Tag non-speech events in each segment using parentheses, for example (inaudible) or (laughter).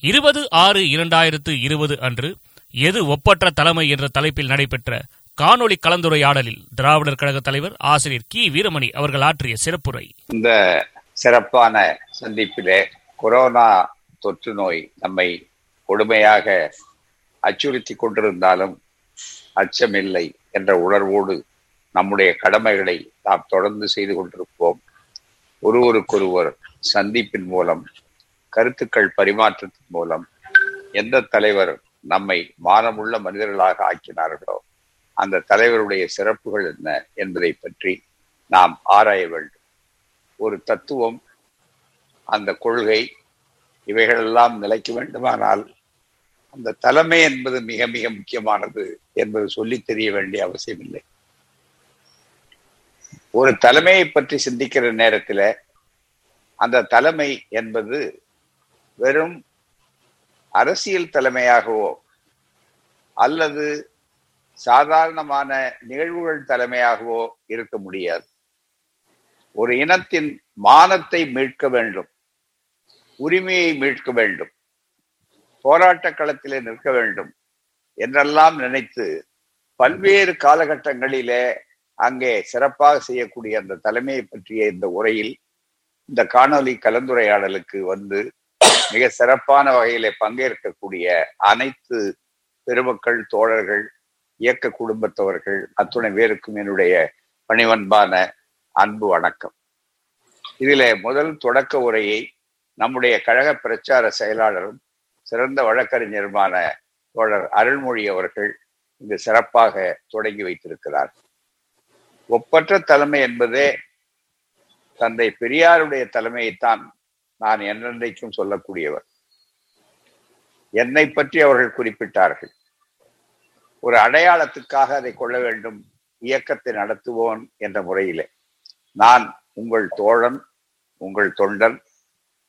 இருபது ஆறு இரண்டாயிரத்து இருபது அன்று எது ஒப்பற்ற தலைமை என்ற தலைப்பில் நடைபெற்ற காணொளி கலந்துரையாடலில் திராவிடர் கழக தலைவர் ஆசிரியர் கி வீரமணி அவர்கள் ஆற்றிய சிறப்புரை. இந்த சிறப்பான சந்திப்பிலே கொரோனா தொற்று நோய் நம்மை கொடுமையாக அச்சுறுத்தி கொண்டிருந்தாலும் அச்சமில்லை என்ற உணர்வோடு நம்முடைய கடமைகளை நாம் தொடர்ந்து செய்து கொண்டிருப்போம். ஒருவருக்கொருவர் சந்திப்பின் மூலம் கருத்துக்கள் பரிமாற்றத்தின் மூலம் எந்த தலைவர் நம்மை மானமுள்ள மனிதர்களாக ஆக்கினார்களோ அந்த தலைவருடைய சிறப்புகள் என்ன என்பதை பற்றி நாம் ஆராய வேண்டும். ஒரு தத்துவம் அந்த கொள்கை இவைகளெல்லாம் நிலைக்க வேண்டுமானால் அந்த தலைமை என்பது மிக மிக முக்கியமானது என்பது சொல்லி தெரிய வேண்டிய அவசியமில்லை. ஒரு தலைமையை பற்றி சிந்திக்கிற நேரத்தில் அந்த தலைமை என்பது வெறும் அரசியல் தலைமையாகவோ அல்லது சாதாரணமான நிகழ்வுகள் தலைமையாகவோ இருக்க முடியாது. ஒரு இனத்தின் மானத்தை மீட்க வேண்டும் உரிமையை மீட்க வேண்டும் போராட்ட களத்திலே நிற்க வேண்டும் என்றெல்லாம் நினைத்து பல்வேறு காலகட்டங்களிலே அங்கே சிறப்பாக செய்யக்கூடிய அந்த தலைமையை பற்றிய இந்த உரையில் இந்த காணொலி கலந்துரையாடலுக்கு வந்து மிக சிறப்பான வகையிலே பங்கேற்கக்கூடிய அனைத்து பெருமக்கள் தோழர்கள் இயக்க குடும்பத்தவர்கள் அத்துணை பேருக்கும் என்னுடைய பணிவன்பான அன்பு வணக்கம். இதிலே முதல் தொடக்க உரையை நம்முடைய கழக பிரச்சார செயலாளரும் சிறந்த வழக்கறிஞருமான தோழர் அருள்மொழி அவர்கள் இங்கு சிறப்பாக தொடங்கி வைத்திருக்கிறார். ஒப்பற்ற தலைமை என்பதே தந்தை பெரியாருடைய தலைமையைத்தான் நான் என்றென்றைக்கும் சொல்லக்கூடியவர். என்னை பற்றி அவர்கள் குறிப்பிட்டார்கள். ஒரு அடையாளத்துக்காக அதை கொள்ள வேண்டும் இயக்கத்தை நடத்துவோன் என்ற முறையிலே. நான் உங்கள் தோழன் உங்கள் தொண்டன்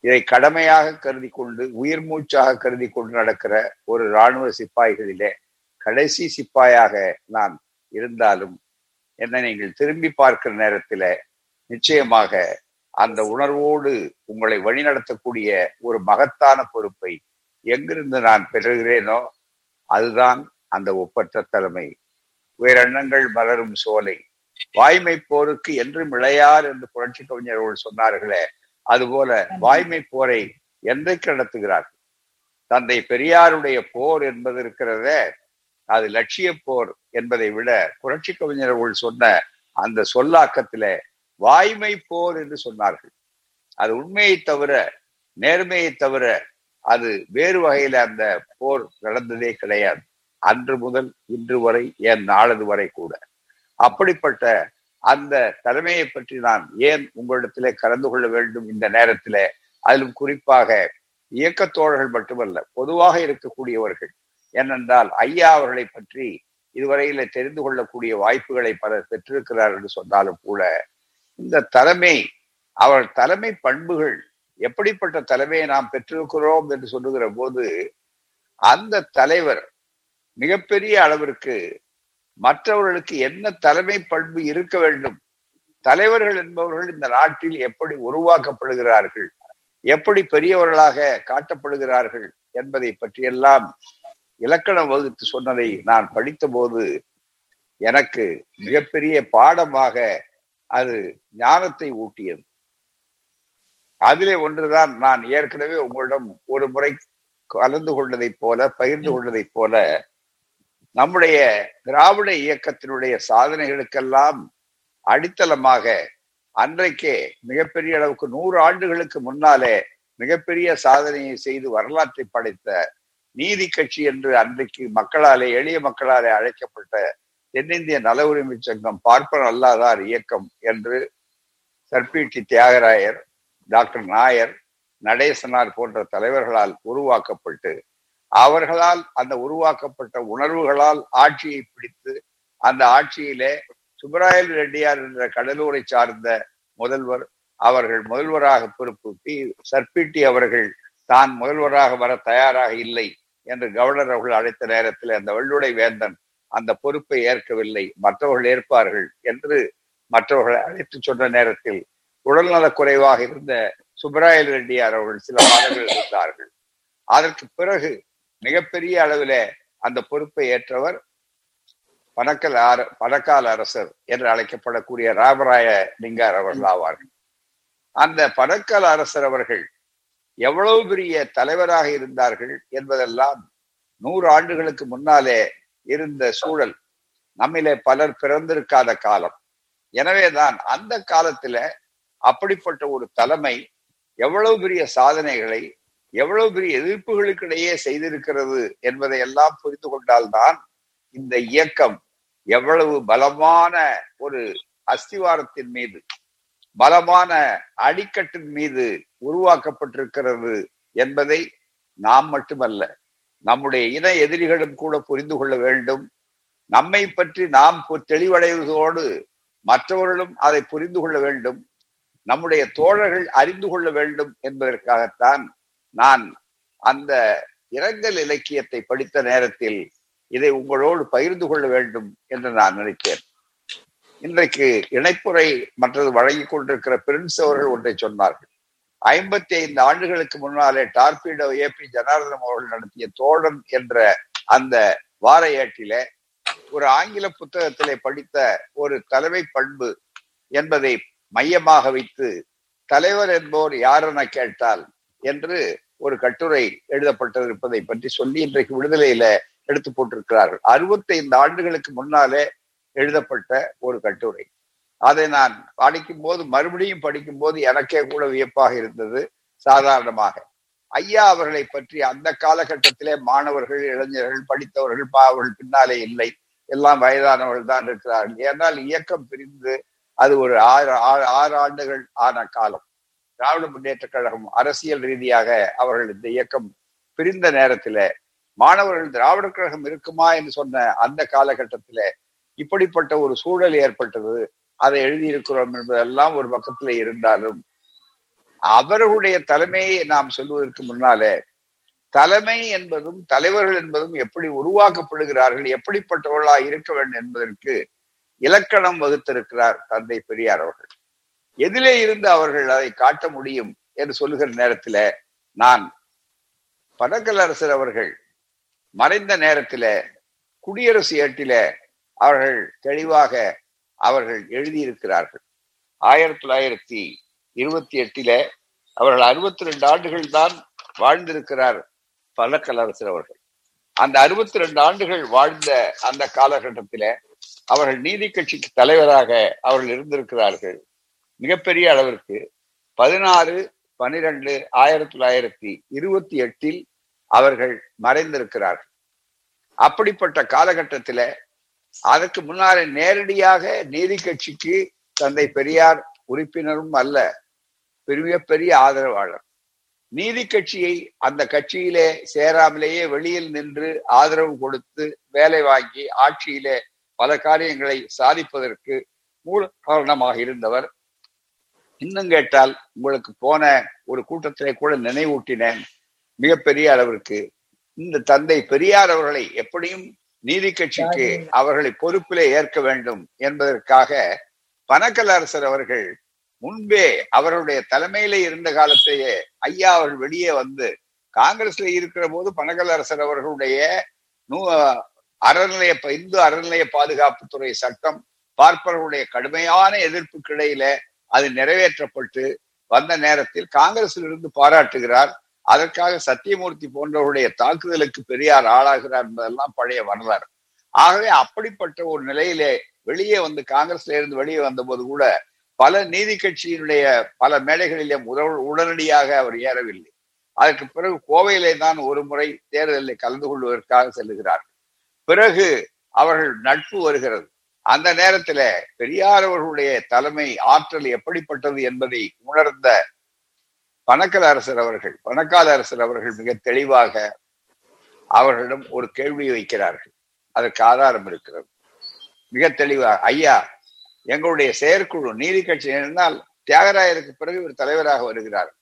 இதை கடமையாக கருதி கொண்டு உயிர் மூச்சாக கருதி கொண்டு நடக்கிற ஒரு இராணுவ சிப்பாய்களிலே கடைசி சிப்பாயாக நான் இருந்தாலும் என்னை நீங்கள் திரும்பி பார்க்கிற நேரத்தில் நிச்சயமாக அந்த உணர்வோடு உங்களை வழிநடத்தக்கூடிய ஒரு மகத்தான பொறுப்பை எங்கிருந்து நான் பெறுகிறேனோ அதுதான் அந்த ஒப்பற்ற தலைமை. உயரெண்ணங்கள் மலரும் சோலை. வாய்மை போருக்கு என்றும் இளையார் என்று புரட்சி கவிஞர்கள் சொன்னார்களே அதுபோல வாய்மை போரை என்றைக்கு நடத்துகிறார்கள்? தந்தை பெரியாருடைய போர் என்பது இருக்கிறதே அது லட்சிய போர் என்பதை விட புரட்சி கவிஞர்கள் சொன்ன அந்த சொல்லாக்கத்தில வாய்மை போர் என்று சொன்னார்கள். அது உண்மையை தவிர நேர்மையை தவிர அது வேறு வகையில அந்த போர் நடந்ததே கிடையாது. அன்று முதல் இன்று வரை ஏன் நாளது வரை கூட. அப்படிப்பட்ட அந்த தலைமையை பற்றி நான் ஏன் உங்களிடத்திலே கலந்து கொள்ள வேண்டும் இந்த நேரத்திலே? அதிலும் குறிப்பாக இயக்கத்தோழர்கள் மட்டுமல்ல பொதுவாக இருக்கக்கூடியவர்கள். ஏனென்றால் ஐயா அவர்களை பற்றி இதுவரையில தெரிந்து கொள்ளக்கூடிய வாய்ப்புகளை பலர் பெற்றிருக்கிறார் என்று சொன்னாலும் கூட இந்த தலைமை அவர் தலைமை பண்புகள் எப்படிப்பட்ட தலைமையை நாம் பெற்றிருக்கிறோம் என்று சொல்லுகிற போது அந்த தலைவர் மிகப்பெரிய அளவிற்கு மற்றவர்களுக்கு என்ன தலைமை பண்பு இருக்க வேண்டும் தலைவர்கள் என்பவர்கள் இந்த நாட்டில் எப்படி உருவாக்கப்படுகிறார்கள் எப்படி பெரியவர்களாக காட்டப்படுகிறார்கள் என்பதை பற்றியெல்லாம் இலக்கணம் வகுத்து சொன்னதை நான் படித்த போது எனக்கு மிகப்பெரிய பாடமாக அது ஞானத்தை ஊட்டியது. அதிலே ஒன்றுதான் நான் ஏற்கனவே உங்களிடம் ஒரு முறை கலந்து கொண்டதைப் போல பகிர்ந்து கொண்டதைப் போல நம்முடைய திராவிட இயக்கத்தினுடைய சாதனைகளுக்கெல்லாம் அடித்தளமாக அன்றைக்கே மிகப்பெரிய அளவுக்கு நூறு ஆண்டுகளுக்கு முன்னாலே மிகப்பெரிய சாதனையை செய்து வரலாற்றை படைத்த நீதி கட்சி என்று அன்றைக்கு மக்களாலே எளிய மக்களாலே அழைக்கப்பட்ட தென்னிந்திய நல உரிமை சங்கம் பார்ப்பன் அல்லாதார் இயக்கம் என்று சர்பிடி தியாகராயர் டாக்டர் நாயர் நடேசனார் போன்ற தலைவர்களால் உருவாக்கப்பட்டு அவர்களால் அந்த உருவாக்கப்பட்ட உணர்வுகளால் ஆட்சியை பிடித்து அந்த ஆட்சியிலே சுப்பராயல் ரெட்டியார் என்ற கடலூரை சார்ந்த முதல்வர் அவர்கள் முதல்வராக பொறுப்பு பி அவர்கள் தான் முதல்வராக வர தயாராக இல்லை என்று கவர்னர் அவர்கள் அழைத்த நேரத்தில் அந்த வெள்ளுடை வேந்தன் அந்த பொறுப்பை ஏற்கவில்லை. மற்றவர்கள் ஏற்பார்கள் என்று மற்றவர்களை அழைத்து சொன்ன நேரத்தில் உடல்நல குறைவாக இருந்த சுப்பராயல் ரெட்டியார் அவர்கள் சில மாதங்கள் இருந்தார்கள். அதற்கு பிறகு மிகப்பெரிய அளவில அந்த பொறுப்பை ஏற்றவர் பணக்கல் ஆர பணக்கால அரசர் என்று அழைக்கப்படக்கூடிய ராமராய லிங்கார் அவர்கள் ஆவார்கள். அந்த பணக்கால அரசர் அவர்கள் எவ்வளவு பெரிய தலைவராக இருந்தார்கள் என்பதெல்லாம் நூறு ஆண்டுகளுக்கு முன்னாலே இருந்த சூழல் நம்மிலே பலர் பிறந்திருக்காத காலம். எனவேதான் அந்த காலத்துல அப்படிப்பட்ட ஒரு தலைமை எவ்வளவு பெரிய சாதனைகளை எவ்வளவு பெரிய எதிர்ப்புகளுக்கிடையே செய்திருக்கிறது என்பதை எல்லாம் புரிந்து கொண்டால்தான் இந்த இயக்கம் எவ்வளவு பலமான ஒரு அஸ்திவாரத்தின் மீது பலமான அடிக்கட்டின் மீது உருவாக்கப்பட்டிருக்கிறது என்பதை நாம் மட்டுமல்ல நம்முடைய இன எதிரிகளும் கூட புரிந்து கொள்ள வேண்டும். நம்மை பற்றி நாம் தெளிவடைவதோடு மற்றவர்களும் அதை புரிந்து கொள்ள வேண்டும். நம்முடைய தோழர்கள் அறிந்து கொள்ள வேண்டும் என்பதற்காகத்தான் நான் அந்த இரங்கல் இலக்கியத்தை படித்த நேரத்தில் இதை உங்களோடு பகிர்ந்து கொள்ள வேண்டும் என்று நான் நினைத்தேன். இன்றைக்கு இணைப்புரை மற்றது வழங்கி கொண்டிருக்கிற பிரின்ஸ் அவர்கள் ஒன்றை சொன்னார்கள். ஐம்பத்தி ஐந்து ஆண்டுகளுக்கு முன்னாலே டார்பீடோ ஏ பி ஜனார்தனம் அவர்கள் நடத்திய தோழன் என்ற அந்த வார ஏட்டில ஒரு ஆங்கில புத்தகத்திலே படித்த ஒரு தலைமை பண்பு என்பதை மையமாக வைத்து தலைவர் என்போர் யார் என கேட்டால்? என்று ஒரு கட்டுரை எழுதப்பட்டிருப்பதை பற்றி சொல்லி இன்றைக்கு விடுதலையில எடுத்து போட்டிருக்கிறார்கள். அறுபத்தைந்து ஆண்டுகளுக்கு முன்னாலே எழுதப்பட்ட ஒரு கட்டுரை. அதை நான் படிக்கும் போது மறுபடியும் படிக்கும் போது எனக்கே கூட வியப்பாக இருந்தது சாதாரணமாக. ஐயா அவர்களை பற்றி அந்த காலகட்டத்திலே மாணவர்கள் இளைஞர்கள் படித்தவர்கள் அவர்கள் பின்னாலே இல்லை. எல்லாம் வயதானவர்கள் தான் இருக்கிறார்கள். ஏனால் இயக்கம் பிரிந்து அது ஒரு ஆறு ஆறு ஆறு ஆண்டுகள் ஆன காலம். திராவிட முன்னேற்ற கழகம் அரசியல் ரீதியாக அவர்கள் இந்த இயக்கம் பிரிந்த நேரத்தில மாணவர்கள் திராவிட கழகம் இருக்குமா என்று சொன்ன அந்த காலகட்டத்தில இப்படிப்பட்ட ஒரு சூழல் ஏற்பட்டது. அதை எழுதியிருக்கிறோம் என்பதெல்லாம் ஒரு பக்கத்துல இருந்தாலும் அவர்களுடைய தலைமையை நாம் சொல்வதற்கு முன்னாலே தலைமை என்பதும் தலைவர்கள் என்பதும் எப்படி உருவாக்கப்படுகிறார்கள் எப்படிப்பட்டவர்களா இருக்க வேண்டும் என்பதற்கு இலக்கணம் வகுத்திருக்கிறார் தந்தை பெரியார் அவர்கள். எதிலே இருந்து அவர்கள் அதை காட்ட முடியும் என்று சொல்லுகிற நேரத்துல நான் பதக்கலரசர் அவர்கள் மறைந்த நேரத்துல குடியரசு ஏட்டில அவர்கள் தெளிவாக அவர்கள் எழுதியிருக்கிறார்கள். ஆயிரத்தி தொள்ளாயிரத்தி இருபத்தி எட்டில அவர்கள் அறுபத்தி ரெண்டு ஆண்டுகள் தான் வாழ்ந்திருக்கிறார் பல்லக்கலரசர் அவர்கள். அந்த அறுபத்தி ரெண்டு ஆண்டுகள் வாழ்ந்த அந்த காலகட்டத்தில அவர்கள் நீதி கட்சிக்கு தலைவராக அவர்கள் இருந்திருக்கிறார்கள். மிகப்பெரிய அளவிற்கு பதினாறு பனிரெண்டு ஆயிரத்தி தொள்ளாயிரத்தி இருபத்தி எட்டில் அவர்கள் மறைந்திருக்கிறார்கள். அப்படிப்பட்ட காலகட்டத்தில அதற்கு முன்னாலே நேரடியாக நீதி கட்சிக்கு தந்தை பெரியார் உறுப்பினரும் அல்ல பெரிய பெரிய ஆதரவாளர். நீதி கட்சியை அந்த கட்சியிலே சேராமலேயே வெளியில் நின்று ஆதரவு கொடுத்து வேலை வாங்கி ஆட்சியிலே பல காரியங்களை சாதிப்பதற்கு மூல காரணமாக இருந்தவர். இன்னும் கேட்டால் உங்களுக்கு போன ஒரு கூட்டத்திலே கூட நினைவூட்டினேன் மிகப்பெரிய அளவிற்கு. இந்த தந்தை பெரியார் அவர்களை எப்படியும் நீதி கட்சிக்கு அவர்களை பொறுப்பிலே ஏற்க வேண்டும் என்பதற்காக பனக்கல் அரசர் அவர்கள் முன்பே அவர்களுடைய தலைமையில இருந்த காலத்தையே ஐயா அவர்கள் வெளியே வந்து காங்கிரஸ்ல இருக்கிற போது பனகல் அரசர் அவர்களுடைய நூ அறநிலைய இந்து அறநிலைய பாதுகாப்புத்துறை சட்டம் பார்ப்பவர்களுடைய கடுமையான எதிர்ப்புக்கு இடையில அது நிறைவேற்றப்பட்டு வந்த நேரத்தில் காங்கிரசில் இருந்து பாராட்டுகிறார். அதற்காக சத்தியமூர்த்தி போன்றவருடைய தாக்குதலுக்கு பெரியார் ஆளாகிறார் என்பதெல்லாம் பழைய வரலாறு. ஆகவே அப்படிப்பட்ட ஒரு நிலையிலே வெளியே வந்து காங்கிரஸ்ல இருந்து வெளியே வந்த போது கூட பல நீதி கட்சியினுடைய பல மேடைகளிலே முதல் உடனடியாக அவர் ஏறவில்லை. அதற்கு பிறகு கோவையிலே தான் ஒரு முறை தேர்தலில் கலந்து கொள்வதற்காக செல்லுகிறார் பிறகு அவர்கள் நட்பு வருகிறது. அந்த நேரத்துல பெரியார் அவர்களுடைய தலைமை ஆற்றல் எப்படிப்பட்டது என்பதை உணர்ந்த பணக்கல அரசர் அவர்கள் பணக்கால அரசர் அவர்கள் மிக தெளிவாக அவர்களிடம் ஒரு கேள்வி வைக்கிறார்கள். அதற்கு ஆதாரம் இருக்கிறது. மிக தெளிவாக ஐயா எங்களுடைய செயற்குழு நீதி கட்சி இருந்தால் தியாகராயருக்கு பிறகு இவர் தலைவராக வருகிறார்.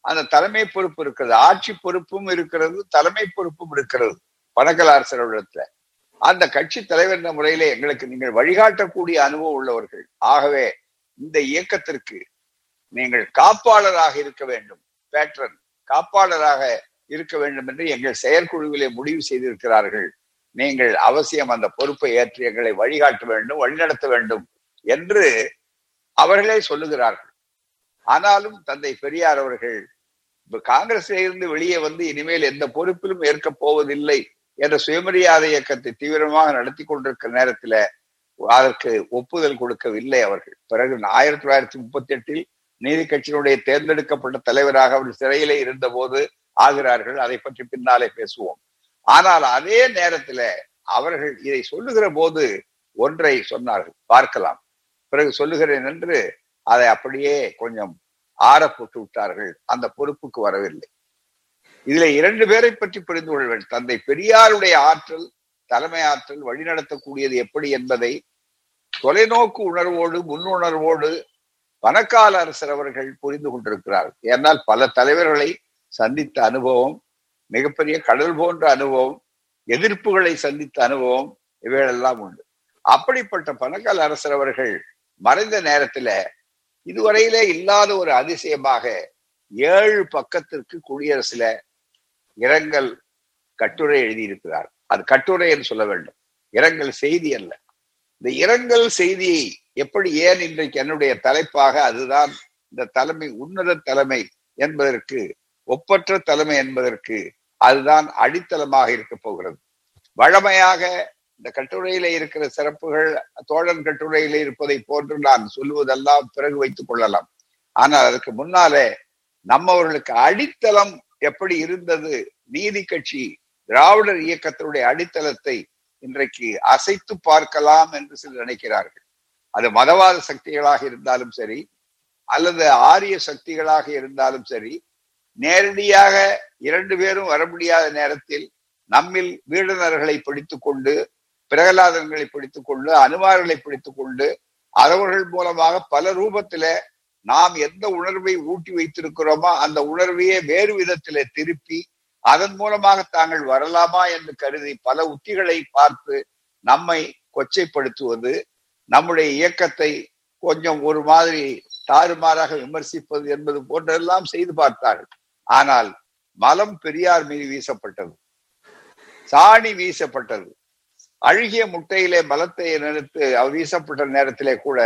அந்த தலைமை பொறுப்பு இருக்கிறது. ஆட்சி பொறுப்பும் இருக்கிறது தலைமை பொறுப்பும் இருக்கிறது. பணக்கல அரசரிடத்துல அந்த கட்சி தலைவர் என்ற முறையிலே எங்களுக்கு நீங்கள் வழிகாட்டக்கூடிய அனுபவம் உள்ளவர்கள். ஆகவே இந்த இயக்கத்திற்கு நீங்கள் காப்பாளராக இருக்க வேண்டும். பேட்ரன் காப்பாளராக இருக்க வேண்டும் என்று எங்கள் செயற்குழுவிலே முடிவு செய்திருக்கிறார்கள். நீங்கள் அவசியம் அந்த பொறுப்பை ஏற்று எங்களை வழிகாட்ட வேண்டும் வழிநடத்த வேண்டும் என்று அவர்களே சொல்லுகிறார்கள். ஆனாலும் தந்தை பெரியார் அவர்கள் இப்ப இருந்து வெளியே வந்து இனிமேல் எந்த பொறுப்பிலும் ஏற்க போவதில்லை என்ற சுயமரியாதை இயக்கத்தை தீவிரமாக நடத்தி கொண்டிருக்கிற நேரத்துல அதற்கு ஒப்புதல் கொடுக்கவில்லை அவர்கள். பிறகு ஆயிரத்தி தொள்ளாயிரத்தி முப்பத்தி எட்டில் நீதி கட்சியினுடைய தேர்ந்தெடுக்கப்பட்ட தலைவராக அவர் சிறையிலே இருந்த போது ஆகிறார்கள். அதை பற்றி பின்னாலே பேசுவோம். ஆனால் அதே நேரத்துல அவர்கள் இதை சொல்லுகிற போது ஒன்றை சொன்னார்கள். பார்க்கலாம். பிறகு சொல்லுகிறேன் என்று அதை அப்படியே கொஞ்சம் ஆற போட்டு விட்டார்கள். அந்த பொறுப்புக்கு வரவில்லை. இதுல இரண்டு பேரை பற்றி புரிந்து கொள்ள வேண்டும். தந்தை பெரியாருடைய ஆற்றல் தலைமை ஆற்றல் வழிநடத்தக்கூடியது எப்படி என்பதை தொலைநோக்கு உணர்வோடு முன்னுணர்வோடு பணக்கால அரசர் அவர்கள் புரிந்து கொண்டிருக்கிறார்கள் ஏன்னால் பல தலைவர்களை சந்தித்த அனுபவம் மிகப்பெரிய கடல் போன்ற அனுபவம் எதிர்ப்புகளை சந்தித்த அனுபவம் இவைகளெல்லாம் உண்டு. அப்படிப்பட்ட பணக்கால அரசர் அவர்கள் மறைந்த நேரத்துல இதுவரையிலே இல்லாத ஒரு அதிசயமாக ஏழு பக்கத்திற்கு குடியரசுல இரங்கல் கட்டுரை எழுதியிருக்கிறார். அது கட்டுரை என்று சொல்ல வேண்டும். இரங்கல் செய்தி அல்ல. இந்த இரங்கல் செய்தியை எப்படி ஏன் இன்றைக்கு என்னுடைய தலைப்பாக அதுதான் இந்த தலைமை உன்னத தலைமை என்பதற்கு ஒப்பற்ற தலைமை என்பதற்கு அதுதான் அடித்தளமாக இருக்க போகிறது. வழமையாக இந்த கட்டுரையில இருக்கிற சிறப்புகள் தோழன் கட்டுரையில இருப்பதை போன்று நான் சொல்லுவதெல்லாம் பிறகு வைத்துக் கொள்ளலாம். ஆனால் அதற்கு முன்னாலே நம்மவர்களுக்கு அடித்தளம் எப்படி இருந்தது? நீதி கட்சி திராவிடர் இயக்கத்தினுடைய அடித்தளத்தை இன்றைக்கு அசைத்து பார்க்கலாம் என்று சிலர் நினைக்கிறார்கள். அது மதவாத சக்திகளாக இருந்தாலும் சரி அல்லது ஆரிய சக்திகளாக இருந்தாலும் சரி நேரடியாக இரண்டு பேரும் வர முடியாத நேரத்தில் நம்மில் வீடனர்களை பிடித்துக் கொண்டு பிரகலாதன்களை பிடித்துக் கொண்டு அனுமார்களை பிடித்துக் கொண்டு அவர்கள் மூலமாக பல ரூபத்துல நாம் எந்த உணர்வை ஊட்டி வைத்திருக்கிறோமோ அந்த உணர்வையே வேறு விதத்தில் திருப்பி அதன் மூலமாக தாங்கள் வரலாமா என்று கருதி பல உத்திகளை பார்த்து நம்மை கொச்சைப்படுத்துவது நம்முடைய இயக்கத்தை கொஞ்சம் ஒரு மாதிரி தாறுமாறாக விமர்சிப்பது என்பது போன்றெல்லாம் செய்து பார்த்தார்கள். ஆனால் மலம் பெரியார் மீது வீசப்பட்டது. சாணி வீசப்பட்டது. அழுகிய முட்டையிலே மலத்தை நினைத்து வீசப்பட்ட நேரத்திலே கூட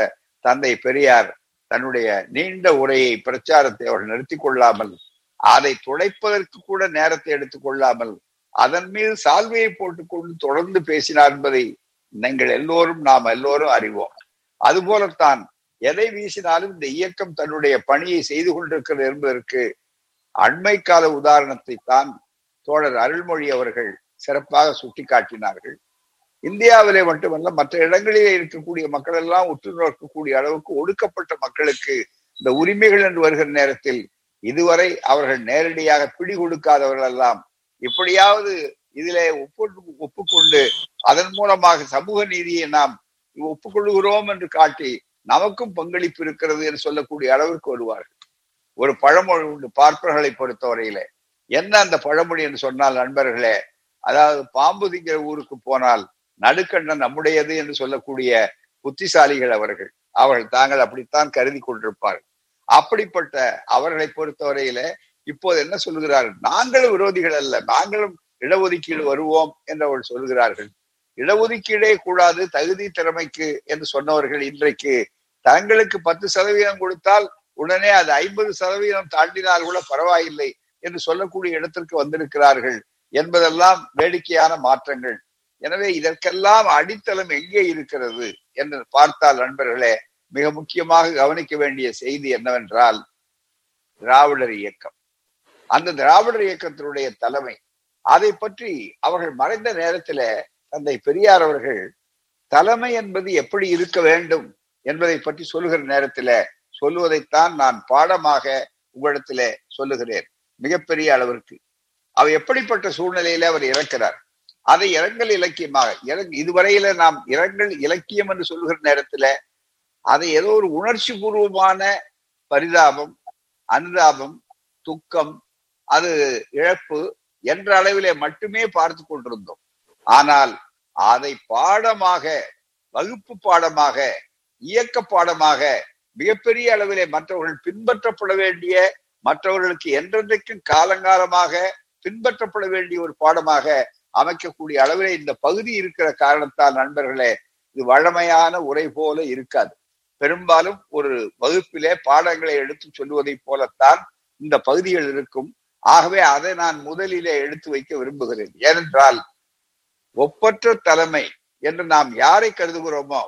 தந்தை பெரியார் தன்னுடைய நீண்ட உரையை பிரச்சாரத்தை அவர் நிறுத்தி கொள்ளாமல் அதை துடைப்பதற்கு கூட நேரத்தை எடுத்துக்கொள்ளாமல் அதன் மீது சால்வையை போட்டுக்கொண்டு தொடர்ந்து பேசினார் என்பதை நீங்கள் எல்லோரும் நாம் எல்லோரும் அறிவோம். அதுபோலத்தான் எதை வீசினாலும் இந்த இயக்கம் தன்னுடைய பணியை செய்து கொண்டிருக்கிறது என்பதற்கு அண்மை கால உதாரணத்தை தான் தோழர் அருள்மொழி அவர்கள் சிறப்பாக சுட்டிக்காட்டினார்கள். இந்தியாவிலே மட்டுமல்ல மற்ற இடங்களிலே இருக்கக்கூடிய மக்கள் எல்லாம் உற்று நோக்கக்கூடிய அளவுக்கு ஒடுக்கப்பட்ட மக்களுக்கு இந்த உரிமைகள் என்று வருகிற நேரத்தில் இதுவரை அவர்கள் நேரடியாக பிடி கொடுக்காதவர்கள் எல்லாம் இப்படியாவது இதிலே ஒப்பு ஒப்புக்கொண்டு அதன் மூலமாக சமூக நீதியை நாம் ஒப்புக்கொள்கிறோம் என்று காட்டி நமக்கும் பங்களிப்பு இருக்கிறது என்று சொல்லக்கூடிய அளவிற்கு வருவார்கள். ஒரு பழமொழி உண்டு பார்ப்பர்களை பொறுத்தவரையிலே. என்ன அந்த பழமொழி என்று சொன்னால் நண்பர்களே அதாவது பாம்பு திங்கிற ஊருக்கு போனால் நடுக்கண்ணன் நம்முடையது என்று சொல்லக்கூடிய புத்திசாலிகள் அவர்கள். அவர்கள் தாங்கள் அப்படித்தான் கருதி கொண்டிருப்பார்கள். அப்படிப்பட்ட அவர்களை பொறுத்தவரையில இப்போது என்ன சொல்லுகிறார்கள்? நாங்களும் விரோதிகள் அல்ல நாங்களும் இடஒதுக்கீடு வருவோம் என்று அவர்கள் சொல்கிறார்கள் இடஒதுக்கீடே கூடாது தகுதி திறமைக்கு என்று சொன்னவர்கள் இன்றைக்கு தங்களுக்கு பத்து சதவீதம் கொடுத்தால் உடனே அது ஐம்பது சதவீதம் தாண்டினால் கூட பரவாயில்லை என்று சொல்லக்கூடிய இடத்திற்கு வந்திருக்கிறார்கள் என்பதெல்லாம் வேடிக்கையான மாற்றங்கள். எனவே இதற்கெல்லாம் அடித்தளம் எங்கே இருக்கிறது என்று பார்த்தால் நண்பர்களே மிக முக்கியமாக கவனிக்க வேண்டிய செய்தி என்னவென்றால் திராவிடர் இயக்கம். அந்த திராவிடர் இயக்கத்தினுடைய தலைமை அதை பற்றி அவர்கள் மறைந்த நேரத்துல தந்தை பெரியார் அவர்கள் தலைமை என்பது எப்படி இருக்க வேண்டும் என்பதை பற்றி சொல்லுகிற நேரத்துல சொல்லுவதைத்தான் நான் பாடமாக உங்களிடத்துல சொல்லுகிறேன். மிகப்பெரிய அளவிற்கு. அவர் எப்படிப்பட்ட சூழ்நிலையில அவர் இறக்கிறார்? அதை இரங்கல் இலக்கியமாக இறங் இதுவரையில நாம் இரங்கல் இலக்கியம் என்று சொல்லுகிற நேரத்துல அதை ஏதோ ஒரு உணர்ச்சி பூர்வமான பரிதாபம் அனுதாபம் துக்கம் அது இழப்பு என்ற அளவிலே மட்டுமே பார்த்து கொண்டிருந்தோம். ஆனால் அதை பாடமாக வகுப்பு பாடமாக இயக்க பாடமாக மிகப்பெரிய அளவிலே மற்றவர்கள் பின்பற்றப்பட வேண்டிய மற்றவர்களுக்கு என்றென்றைக்கும் காலங்காலமாக பின்பற்றப்பட வேண்டிய ஒரு பாடமாக அமைக்கக்கூடிய அளவிலே இந்த பகுதி இருக்கிற காரணத்தால் நண்பர்களே இது வழமையான உரை போல இருக்காது. பெரும்பாலும் ஒரு வகுப்பிலே பாடங்களை எடுத்து சொல்லுவதை போலத்தான் இந்த பகுதிகள் இருக்கும். ஆகவே அதை நான் முதலிலே எடுத்து வைக்க விரும்புகிறேன். ஏனென்றால் ஒப்பற்ற தலைமை என்று நாம் யாரை கருதுகிறோமோ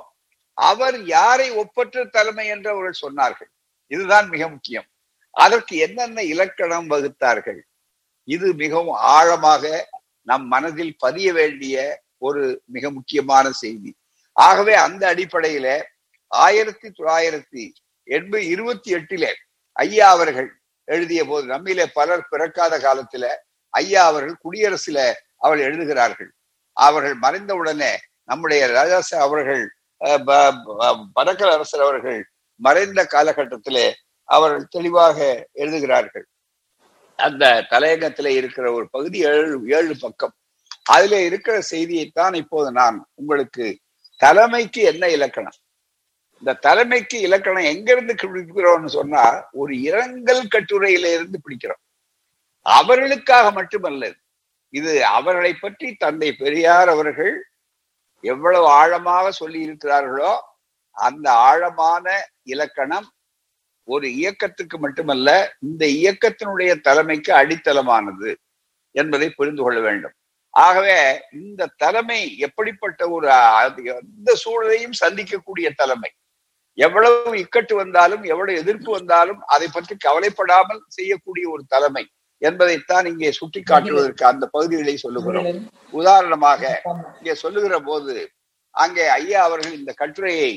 அவர் யாரை ஒப்பற்ற தலைமை என்று அவர்கள் சொன்னார்கள். இதுதான் மிக முக்கியம். அதற்கு என்னென்ன இலக்கணம் வகுத்தார்கள்? இது மிகவும் ஆழமாக நம் மனதில் பதிய வேண்டிய ஒரு மிக முக்கியமான செய்தி. ஆகவே அந்த அடிப்படையில ஆயிரத்தி தொள்ளாயிரத்தி எண்பது இருபத்தி எட்டிலே ஐயா அவர்கள் எழுதிய போது நம்மிலே பலர் பிறக்காத காலத்துல ஐயா அவர்கள் குடியரசுல அவள் எழுதுகிறார்கள். அவர்கள் மறைந்தவுடனே நம்முடைய ராஜாசா அவர்கள் பரக்கல் அரசர் அவர்கள் மறைந்த காலகட்டத்திலே அவர்கள் தெளிவாக எழுதுகிறார்கள். அந்த தலையங்கத்திலே இருக்கிற ஒரு பகுதி ஏழு ஏழு பக்கம். அதுல இருக்கிற செய்தியைத்தான் இப்போது நான் உங்களுக்கு தலைமைக்கு என்ன இலக்கணம்? இந்த தலைமைக்கு இலக்கணம் எங்கிருந்து பிடிக்கிறோம்னு சொன்னா ஒரு இரங்கல் கட்டுரையில இருந்து பிடிக்கிறோம். அவர்களுக்காக மட்டுமல்ல இது அவர்களை பற்றி தந்தை பெரியார் அவர்கள் எவ்வளவு ஆழமாக சொல்லி இருக்கிறார்களோ அந்த ஆழமான இலக்கணம் ஒரு இயக்கத்துக்கு மட்டுமல்ல இந்த இயக்கத்தினுடைய தலைமைக்கு அடித்தளமானது என்பதை புரிந்து கொள்ள வேண்டும். ஆகவே இந்த தலைமை எப்படிப்பட்ட ஒரு எந்த சூழலையும் சந்திக்கக்கூடிய தலைமை. எவ்வளவு இக்கட்டு வந்தாலும் எவ்வளவு எதிர்ப்பு வந்தாலும் அதை பற்றி கவலைப்படாமல் செய்யக்கூடிய ஒரு தலைமை என்பதைத்தான் இங்கே சுட்டி காட்டுவதற்கு அந்த பகுதிகளை சொல்லுகிறோம். உதாரணமாக இங்கே சொல்லுகிற போது அங்கே ஐயா அவர்கள் இந்த கட்டுரையை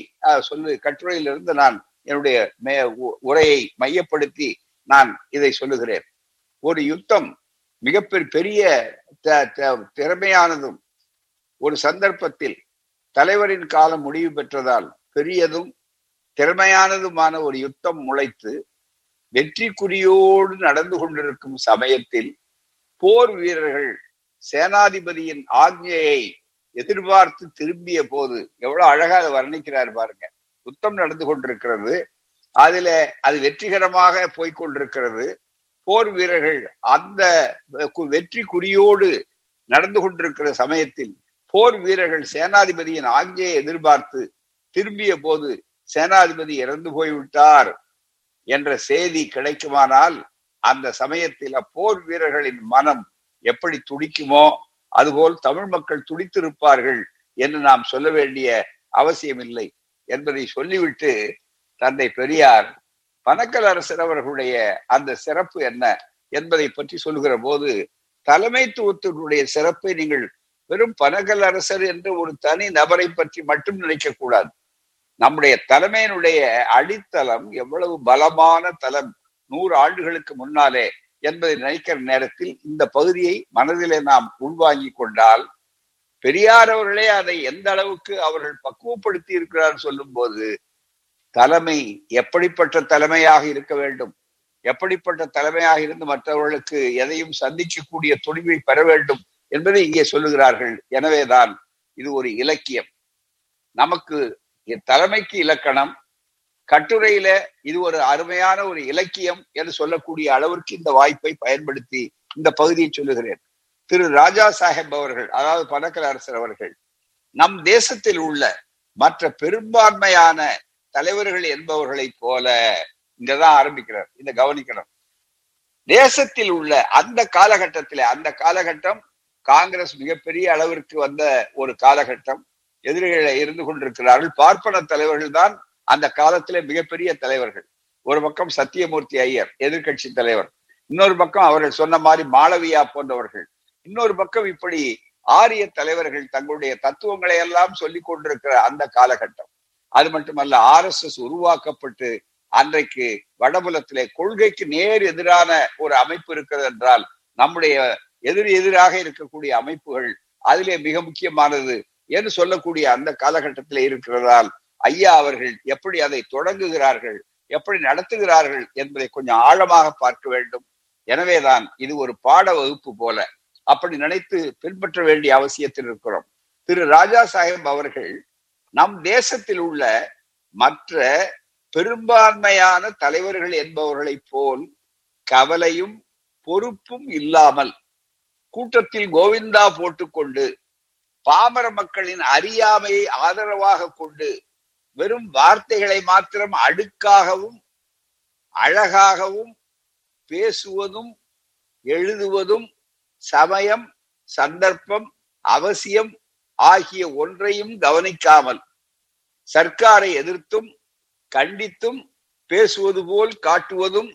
சொல்லு கட்டுரையிலிருந்து நான் என்னுடைய உரையை மையப்படுத்தி நான் இதை சொல்லுகிறேன். ஒரு யுத்தம் மிகப்பெரிய பெரிய திறமையானதும் ஒரு சந்தர்ப்பத்தில் தலைவரின் காலம் முடிவு பெற்றதால் பெரியதும் திறமையானதுமான ஒரு யுத்தம் முளைத்து வெற்றி குறியோடு நடந்து கொண்டிருக்கும் சமயத்தில் போர் வீரர்கள் சேனாதிபதியின் ஆக்ஞையை எதிர்பார்த்து திரும்பிய போது எவ்வளவு அழகாக வர்ணிக்கிறார் பாருங்க. யுத்தம் நடந்து கொண்டிருக்கிறது. அதுல அது வெற்றிகரமாக போய்கொண்டிருக்கிறது போர் வீரர்கள் அந்த வெற்றி குறியோடு நடந்து கொண்டிருக்கிற சமயத்தில் போர் வீரர்கள் சேனாதிபதியின் ஆக்ஞையை எதிர்பார்த்து திரும்பிய போது சேனாதிபதி இறந்து போய்விட்டார் என்ற செய்தி கிடைக்குமானால் அந்த சமயத்தில் அப்போர் வீரர்களின் மனம் எப்படி துடிக்குமோ அதுபோல் தமிழ் மக்கள் துடித்திருப்பார்கள் என்று நாம் சொல்ல வேண்டிய அவசியம் இல்லை என்பதை சொல்லிவிட்டு தந்தை பெரியார் பனக்கல் அரசர் அவர்களுடைய அந்த சிறப்பு என்ன? என்பதை பற்றி சொல்லுகிற போது தலைமைத்துவத்தினுடைய சிறப்பை நீங்கள் வெறும் பனகல் அரசர் என்று ஒரு தனி நபரை பற்றி மட்டும் நினைக்க கூடாது. நம்முடைய தலைமையினுடைய அடித்தளம் எவ்வளவு பலமான தலம் நூறு ஆண்டுகளுக்கு முன்னாலே என்பதை நினைக்கிற நேரத்தில் இந்த பகுதியை மனதிலே நாம் உள்வாங்கி கொண்டால் பெரியார் அவர்களே அதை எந்த அளவுக்கு அவர்கள் பக்குவப்படுத்தி இருக்கிறார் சொல்லும் போது தலைமை எப்படிப்பட்ட தலைமையாக இருக்க வேண்டும்? எப்படிப்பட்ட தலைமையாக இருந்து மற்றவர்களுக்கு எதையும் சந்திக்கக்கூடிய துணிவை பெற வேண்டும் என்பதை இங்கே சொல்லுகிறார்கள். எனவேதான் இது ஒரு இலக்கியம். நமக்கு தலைமைக்கு இலக்கணம். கட்டுரையில இது ஒரு அருமையான ஒரு இலக்கியம் என்று சொல்லக்கூடிய அளவிற்கு இந்த வாய்ப்பை பயன்படுத்தி இந்த பகுதியை சொல்லுகிறேன். திரு ராஜா சாஹேப் அவர்கள் அதாவது பணக்கர அரசர் அவர்கள் நம் தேசத்தில் உள்ள மற்ற பெரும்பான்மையான தலைவர்கள் என்பவர்களைப் போல இங்கதான் ஆரம்பிக்கிறார். இந்த கவனிக்கணும். தேசத்தில் உள்ள அந்த காலகட்டத்தில அந்த காலகட்டம் காங்கிரஸ் மிகப்பெரிய அளவிற்கு வந்த ஒரு காலகட்டம். எதிரிகளை இருந்து கொண்டிருக்கிறார்கள். பார்ப்பன தலைவர்கள் தான் அந்த காலத்திலே மிகப்பெரிய தலைவர்கள். ஒரு பக்கம் சத்தியமூர்த்தி ஐயர் எதிர்கட்சி தலைவர். இன்னொரு பக்கம் அவர்கள் சொன்ன மாதிரி மாளவியா போன்றவர்கள். இன்னொரு பக்கம் இப்படி ஆரிய தலைவர்கள் தங்களுடைய தத்துவங்களை எல்லாம் சொல்லிக் கொண்டிருக்கிற அந்த காலகட்டம். அது மட்டுமல்ல ஆர் எஸ் எஸ் உருவாக்கப்பட்டு அன்றைக்கு வடபுலத்திலே கொள்கைக்கு நேர் எதிரான ஒரு அமைப்பு இருக்கிறது என்றால் நம்முடைய எதிர் எதிராக இருக்கக்கூடிய அமைப்புகள் அதிலே மிக முக்கியமானது என்று சொல்லக்கூடிய அந்த காலகட்டத்திலே இருக்கிறதால் ஐயா அவர்கள் எப்படி அதை தொடங்குகிறார்கள் எப்படி நடத்துகிறார்கள் என்பதை கொஞ்சம் ஆழமாக பார்க்க வேண்டும். எனவேதான் இது ஒரு பாட வகுப்பு போல. அப்படி நினைத்து பின்பற்ற வேண்டிய அவசியத்தில் இருக்கிறோம். திரு ராஜா சாஹிப் அவர்கள் நம் தேசத்தில் உள்ள மற்ற பெரும்பான்மையான தலைவர்கள் என்பவர்களைப் போல் கவலையும் பொறுப்பும் இல்லாமல் கூட்டத்தில் கோவிந்தா போட்டுக்கொண்டு பாமர மக்களின் அறியாமையை ஆதரவாக கொண்டு வெறும் வார்த்தைகளை மாத்திரம் அடுக்காகவும் அழகாகவும் பேசுவதும் எழுதுவதும் சமயம் சந்தர்ப்பம் அவசியம் ஆகிய ஒன்றையும் கவனிக்காமல் சர்க்காரை எதிர்த்தும் கண்டித்தும் பேசுவது போல் காட்டுவதும்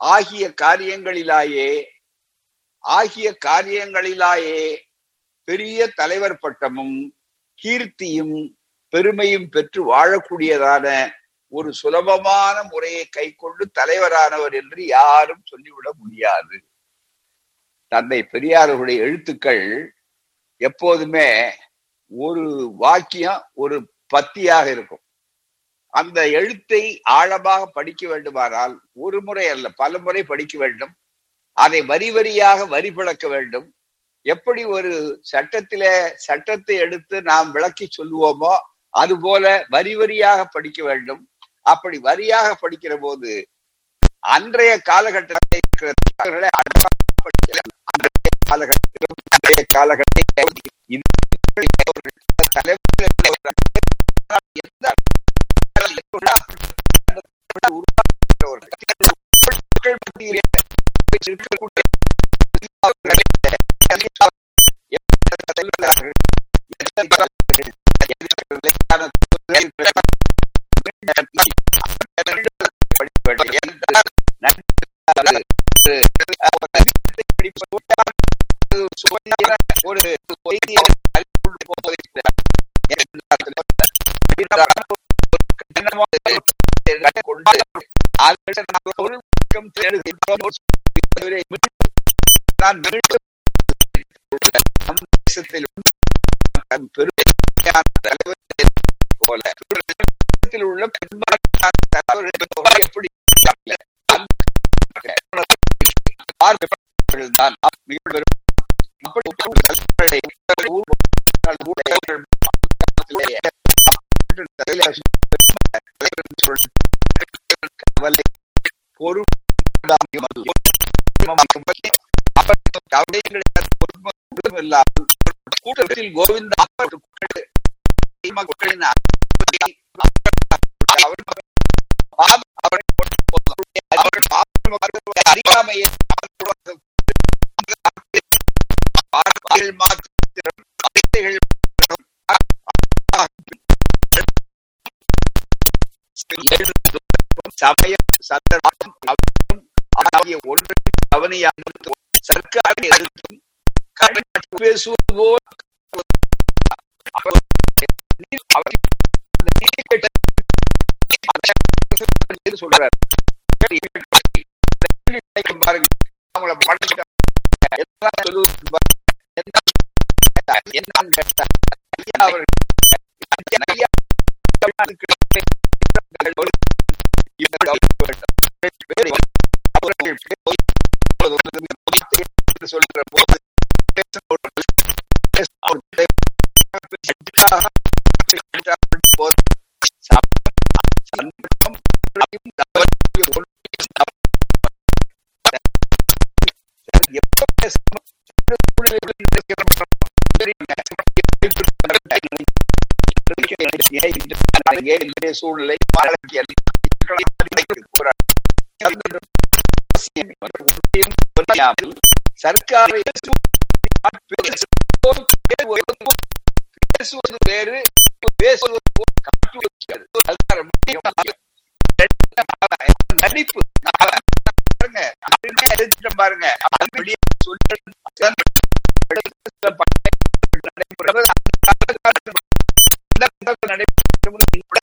ஆகிய காரியங்களிலாயே ஆகிய காரியங்களிலாயே பெரிய தலைவர் பட்டமும் கீர்த்தியும் பெருமையும் பெற்று வாழக்கூடியதான ஒரு சுலபமான முறையை கை கொண்டு தலைவரானவர் என்று யாரும் சொல்லிவிட முடியாது. தந்தை பெரியாருடைய எழுத்துக்கள் எப்போதுமே ஒரு வாக்கியம் ஒரு பத்தியாக இருக்கும். அந்த எழுத்தை ஆழமாக படிக்க வேண்டுமானால் ஒரு முறை அல்ல பல முறை படிக்க வேண்டும். அதை வரி வரியாக வரி பிளக்க வேண்டும். எப்படி ஒரு சட்டத்தில சட்டத்தை எடுத்து நாம் விளக்கி சொல்லுவோமோ அது போல வரி வரியாக படிக்க வேண்டும். அப்படி வரியாக படிக்கிற போது அன்றைய காலகட்டத்தில் இருக்கிற அன்றைய காலகட்டத்திலும் மக்கள் மத்தியில் இருக்கக்கூடிய நான் தேசத்தில் பெருமையான உள்ள பெரும்பாலான எப்படி தான் மிக பெரும் கவலை கூட்டத்தில் கோவிந்தா அறியாமையை சமயம் சந்தர்ப்பம் ஆகிய ஒன்று கவனியாமல் சர்க்காரை எதிர்த்தும் பேசுவது போல் சொல்றாரு பாருங்க அவங்கள படைச்சிட்ட Uh-huh. சூழ்நிலை சர்க்காரை பேசுவது வேறு பேசுவது நடிப்பு. பாருங்க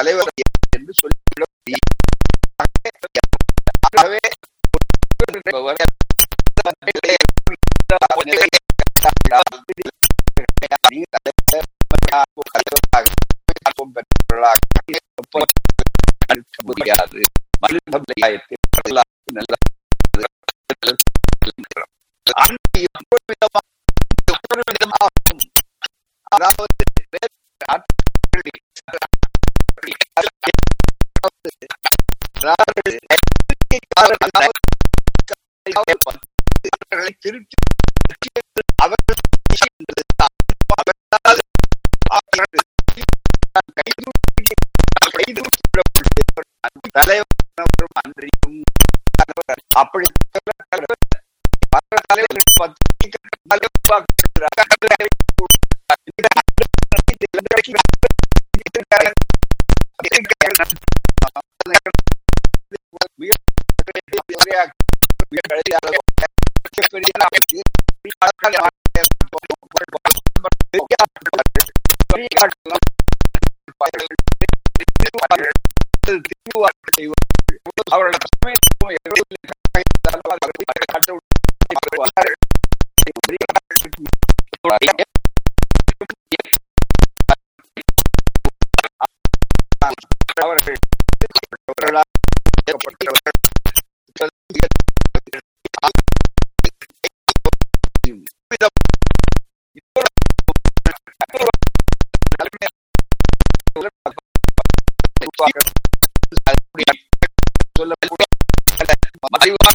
தலைவர் என்று சொல்லிவிட முடியும் முடியாது அதாவது அவர்களை அவரோட சொல்லக்கூடிய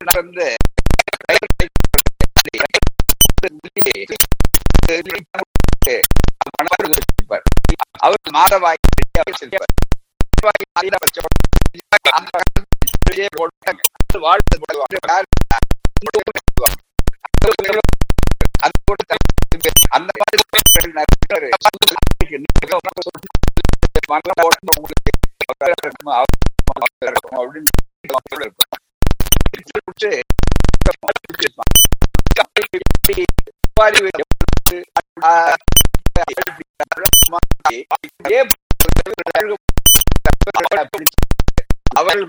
நடந்து அவர் மாதவாய் அந்த அவர்கள்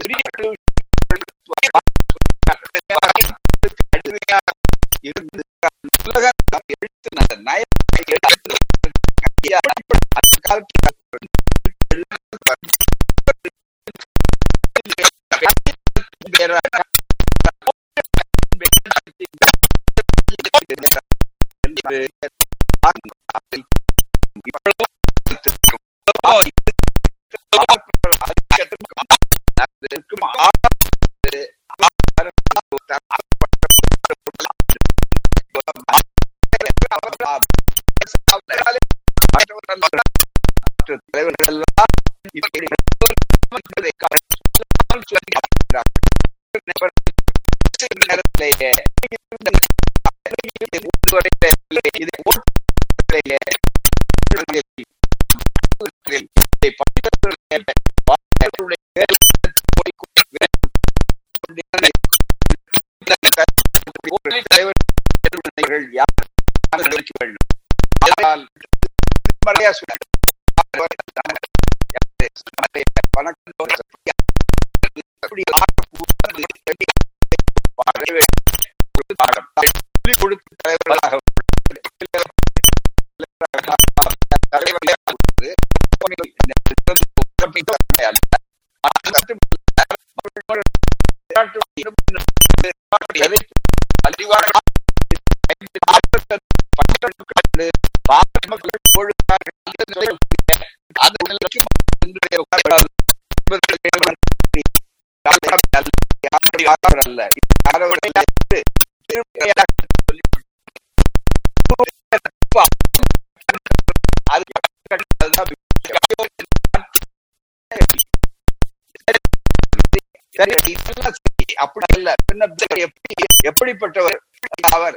இருந்து இருந்து உலக எழுத்து நயத்தை தலைவர்கள் யார் வேண்டும் ஆனால் கொடுத்து தலைவர்களாக அல்ல அப்படி அல்ல எப்படி எப்படிப்பட்டவர் அவர்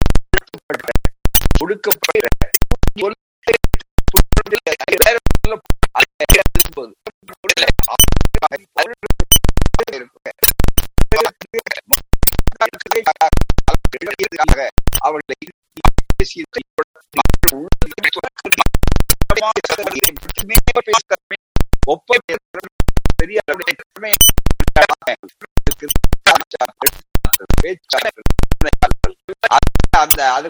அவர்களை பெரிய அந்த அது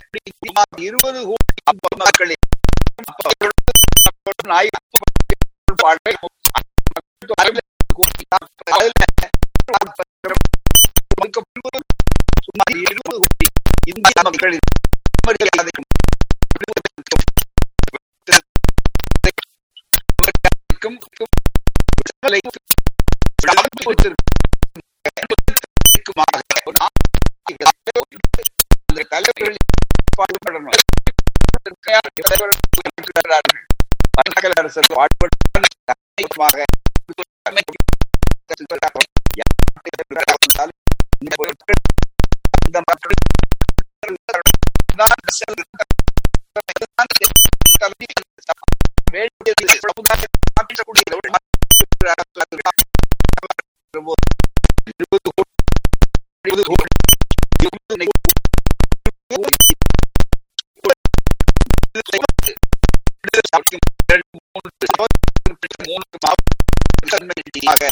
இருபது கோடி மக்களில் இந்திய மக்களின் பணக்கல் அரசர் आपकी मूल मूल किताब में दिया गया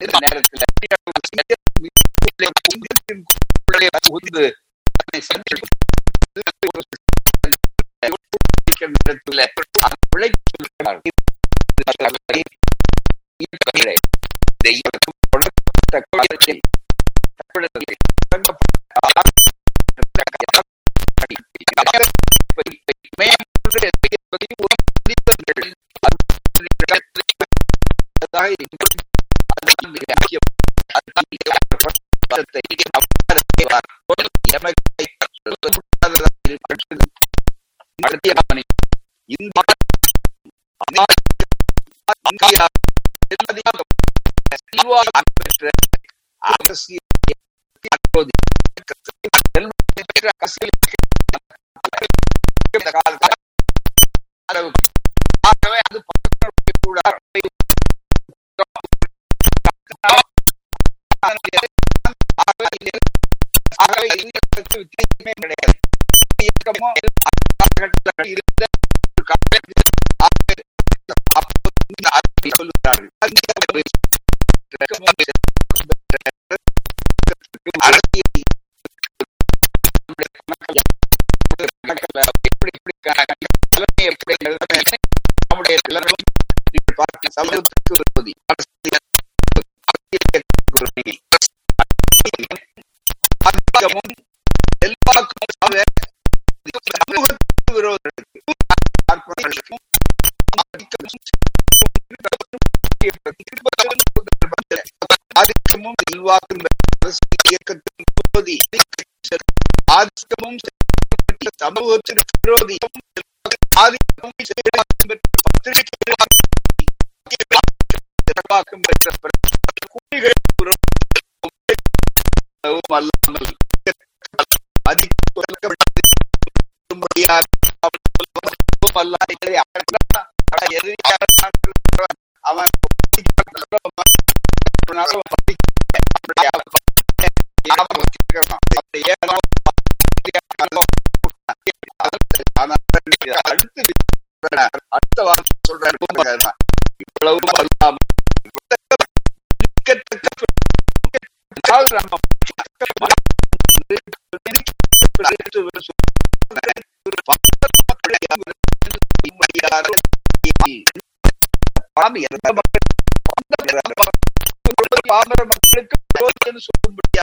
நேரத்தில் Thank you. தான் நேரத்தில் அரசியல் எதுவுமே கிடையாது. இருந்த சொல்லுகிறார்கள் எப்படி எப்படி சமூகத்துக்கு விரோதி அடுத்த வார்த்தை சொல்றேன் இவ்வளவு பாமர மக்களுக்கு சொல்லும்படியா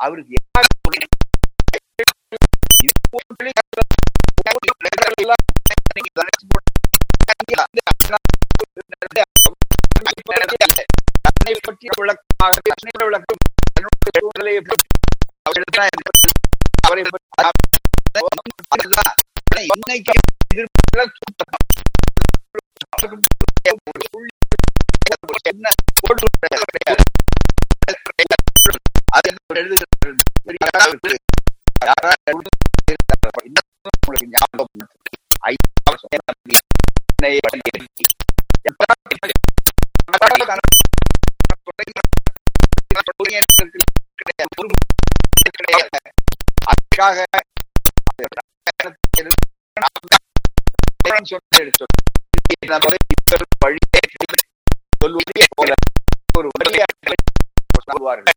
அவருக்கு விளக்கம் அவரை இன்னைக்கு என்ன அதுக்காக சொல்வதே போல ஒரு சொல்வார்கள்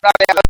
para a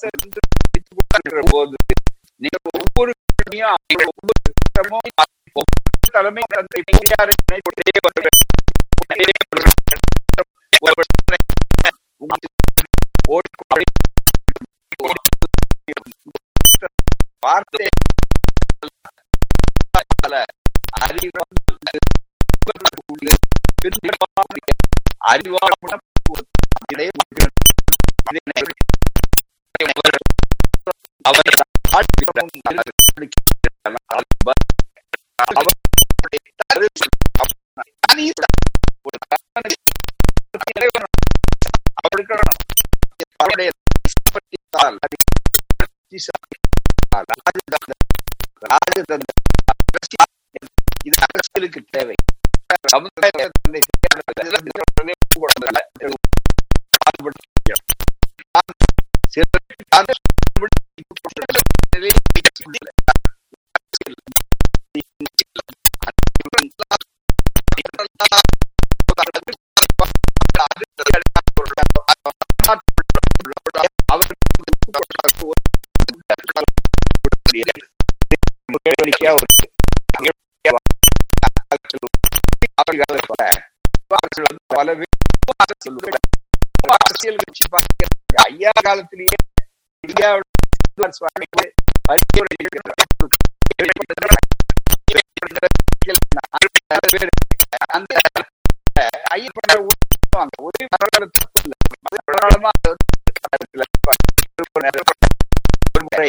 சரி ஒவ்வொரு தலைமை வார்த்தை அறிவாள புத்திசாலி ராஜதந்திர ராஜதந்திர இது அரசியலுக்கு தேவை ஆட்சி பார்க்கிறாங்க ஐயா காலத்திலேயே இந்தியாவோட அந்த ஐயப்பட ஒரே பரவாயில்ல தப்பு இல்லை ஒரு முறை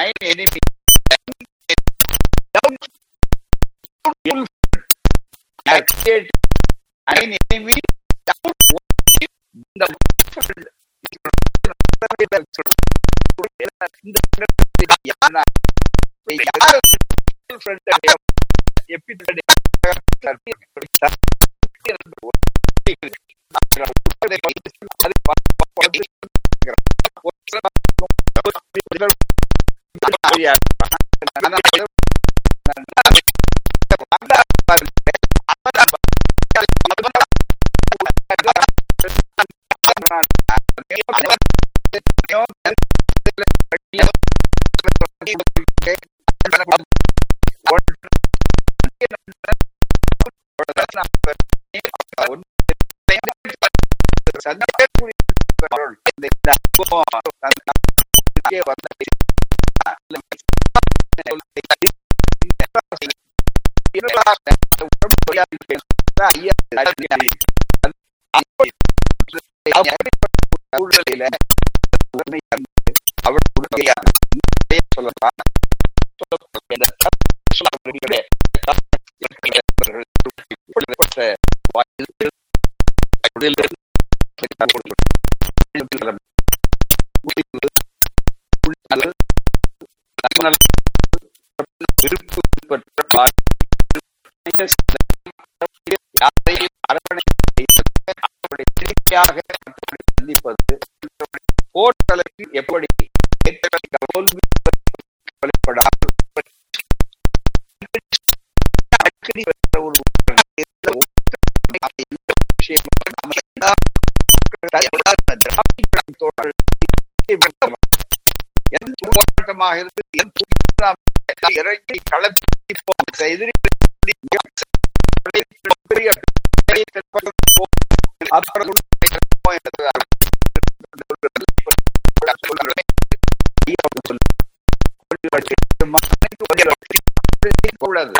நைன் எனிமி nine enemy இந்த சூழ்நிலையில அவளுடைய சொல்லலாம் எப்படி அடிக்கடி ஒரு போராட்டமாக இருந்து இறங்கி களத்தில் எதிரி நடத்த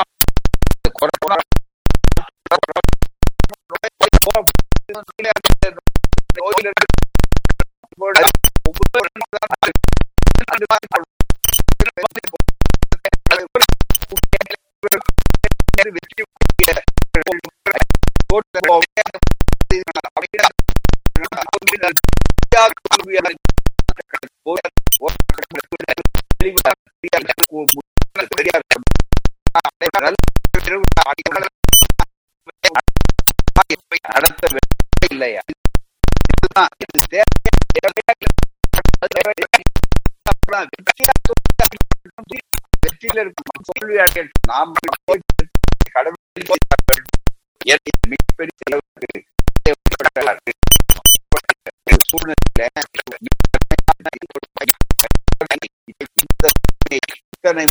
மனிதர்கள் தோல்வியாளர்கள் நாம் மிகப்பெரிய சூழ்நிலை இத்தனை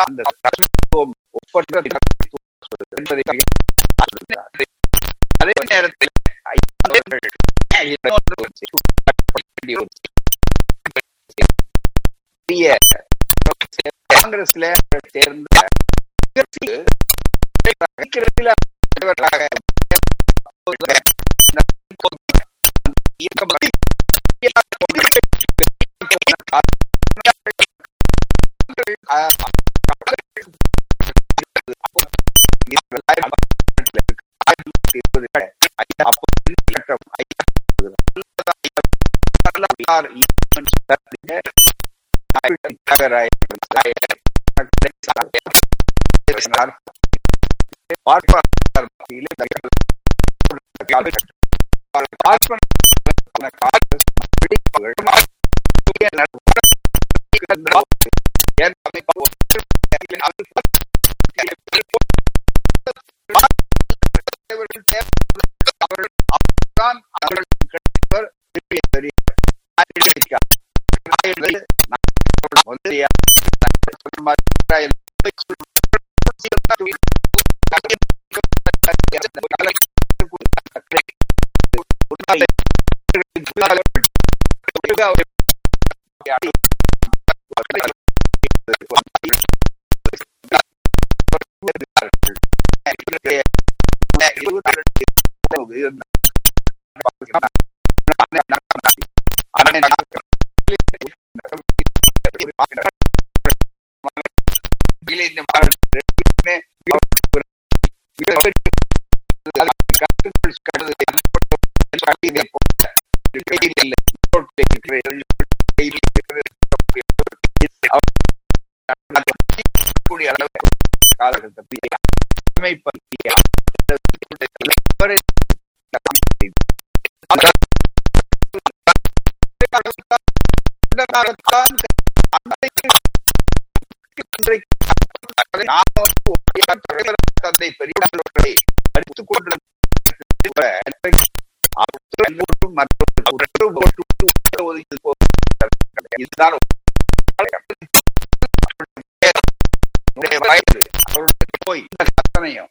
அந்த தத்துவம் ஒப்பற்ற என்பதை அதே நேரத்தில் காங்கிரஸ்ல சேர்ந்த are humans that there. I can have a I are what are feeling like or carbon on a carbon கொண்ட இதுதான் வயது அவருடைய போய் இந்த கத்தனையும்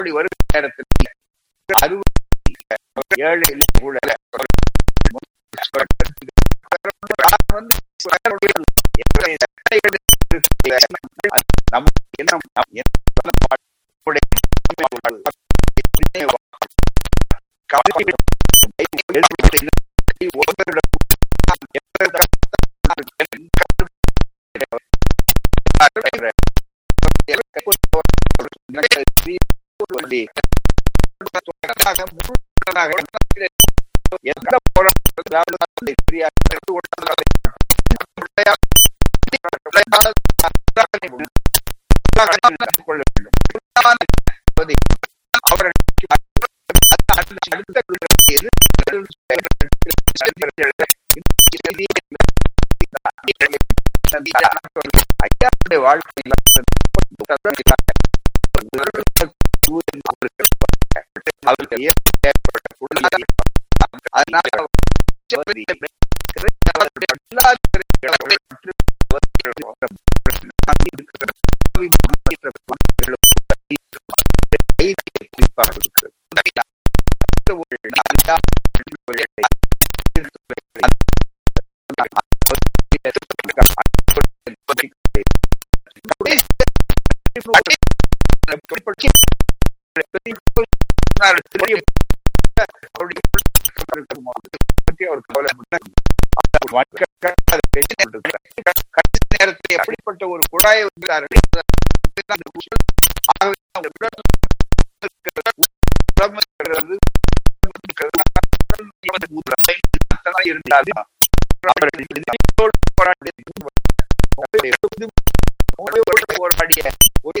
அப்படி வரும் நேரத்தில் அறுபது ஏழு கூட சொல்லி எந்த கொள்ள வேண்டும் ஐயாவுடைய அதனால அவருக்கு ஏற்பட்ட நேரத்தில் எப்படிப்பட்ட ஒரு குழாயை இருந்தாலும் போராடிய ஒரே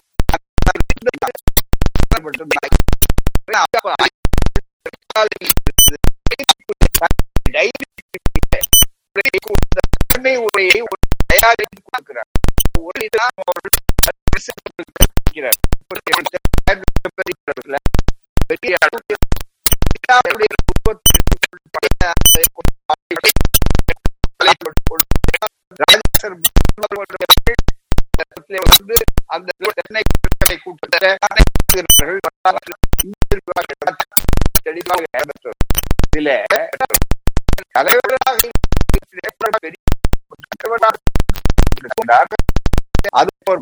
உரையை தயாரித்து கொடுக்கிறார் ஒளிதான் பெரிய வந்து அந்த சென்னை கூட்டத்தில் தெளிவாக இதுல தலைவராக அது ஒரு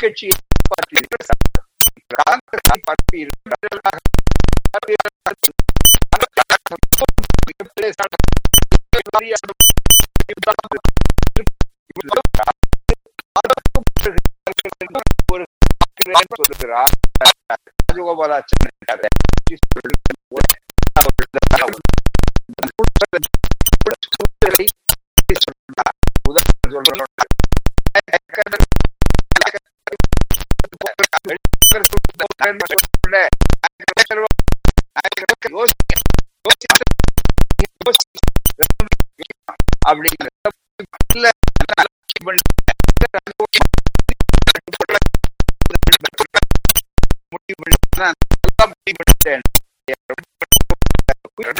கட்சி ஒரு சொல்லுகிறார் கோபாலாச்சாரிய அப்படிங்கிற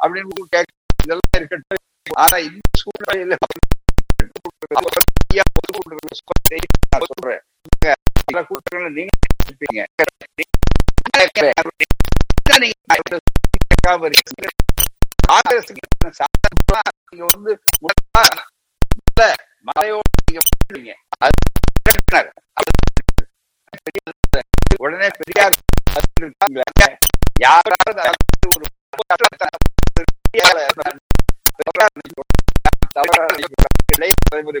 அப்படின்னு இதெல்லாம் இருக்கட்டும் ஆனா இந்த சூழ்நிலையில சொல்றேன் நீங்க நீங்க வந்து உடனே நீங்க பெரியார் உடனே யாராவது ஒரு (laughs) தலைமுறை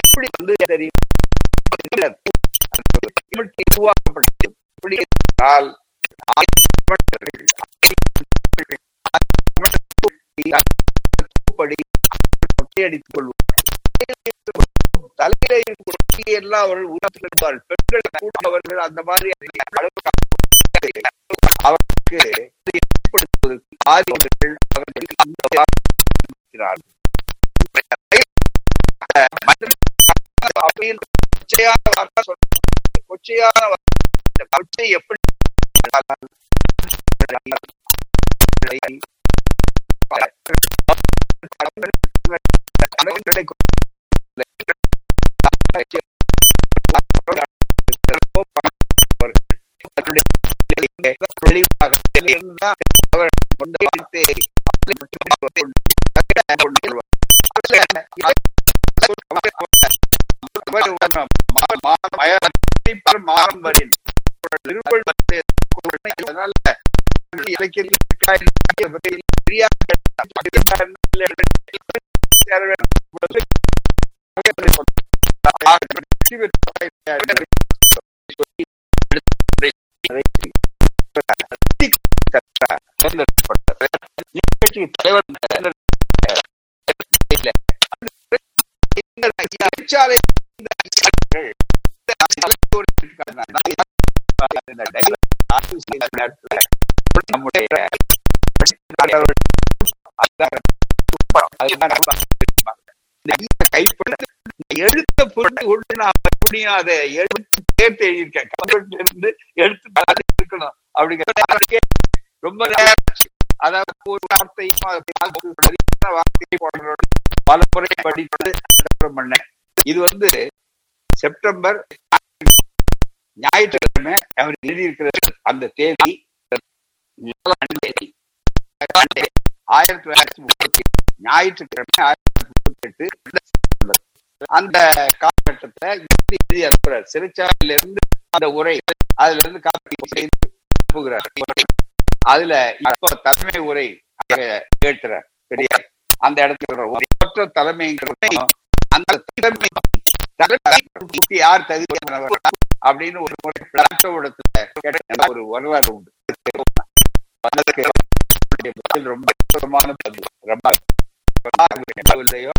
எப்படி வந்து தெரியும் உருவாக்கப்பட்டது எப்படி என்றால் அடித்துக் கொள்வார் தலையில எல்லாம் அவர்கள் உருவாக்கிடுவார்கள் பெண்கள் கூட அவர்கள் அந்த மாதிரி அவருக்கு ஏற்படுத்துவதற்கு ஆரியர்கள் அவர்கள் கொச்சையான வார்த்தை கொச்சையான வார்த்தை தெளிவாக எப்படி மாறம்பரின் அதனால எழுத்த பொருள் கொண்டு நான் அதை எழுத்து சேர்த்து எழுதியிருக்கேன் இருந்து எழுத்து இருக்கணும் அப்படிங்கிற ரொம்ப அதாவது ஒரு வார்த்தையும் வார்த்தையை பல முறை படித்து பண்ணேன். இது வந்து செப்டம்பர் ஞாயிற்றுக்கிழமை அவர் எழுதியிருக்கிற அந்த தேதி ஆயிரத்தி தொள்ளாயிரத்தி முப்பத்தி ஞாயிற்றுக்கிழமை ஆயிரத்தி முப்பத்தி எட்டு அந்த காலகட்டத்துல எழுதி அனுப்புறார் சிறைச்சாலையில இருந்து அந்த உரை அதுல இருந்து காப்பி செய்து அனுப்புகிறார். அதுல இப்ப தலைமை உரை கேட்கிறார் பெரியார் அந்த இடத்துல ஒற்ற தலைமைங்கிறது அந்த தலைமை தலைமை யார் தகுதியானவர் அப்படின்னு ஒரு முறை பிளாட்டோடத்துல ஒரு வரலாறு உண்டு. ரொம்ப அற்புதமான ரொம்ப இல்லையோ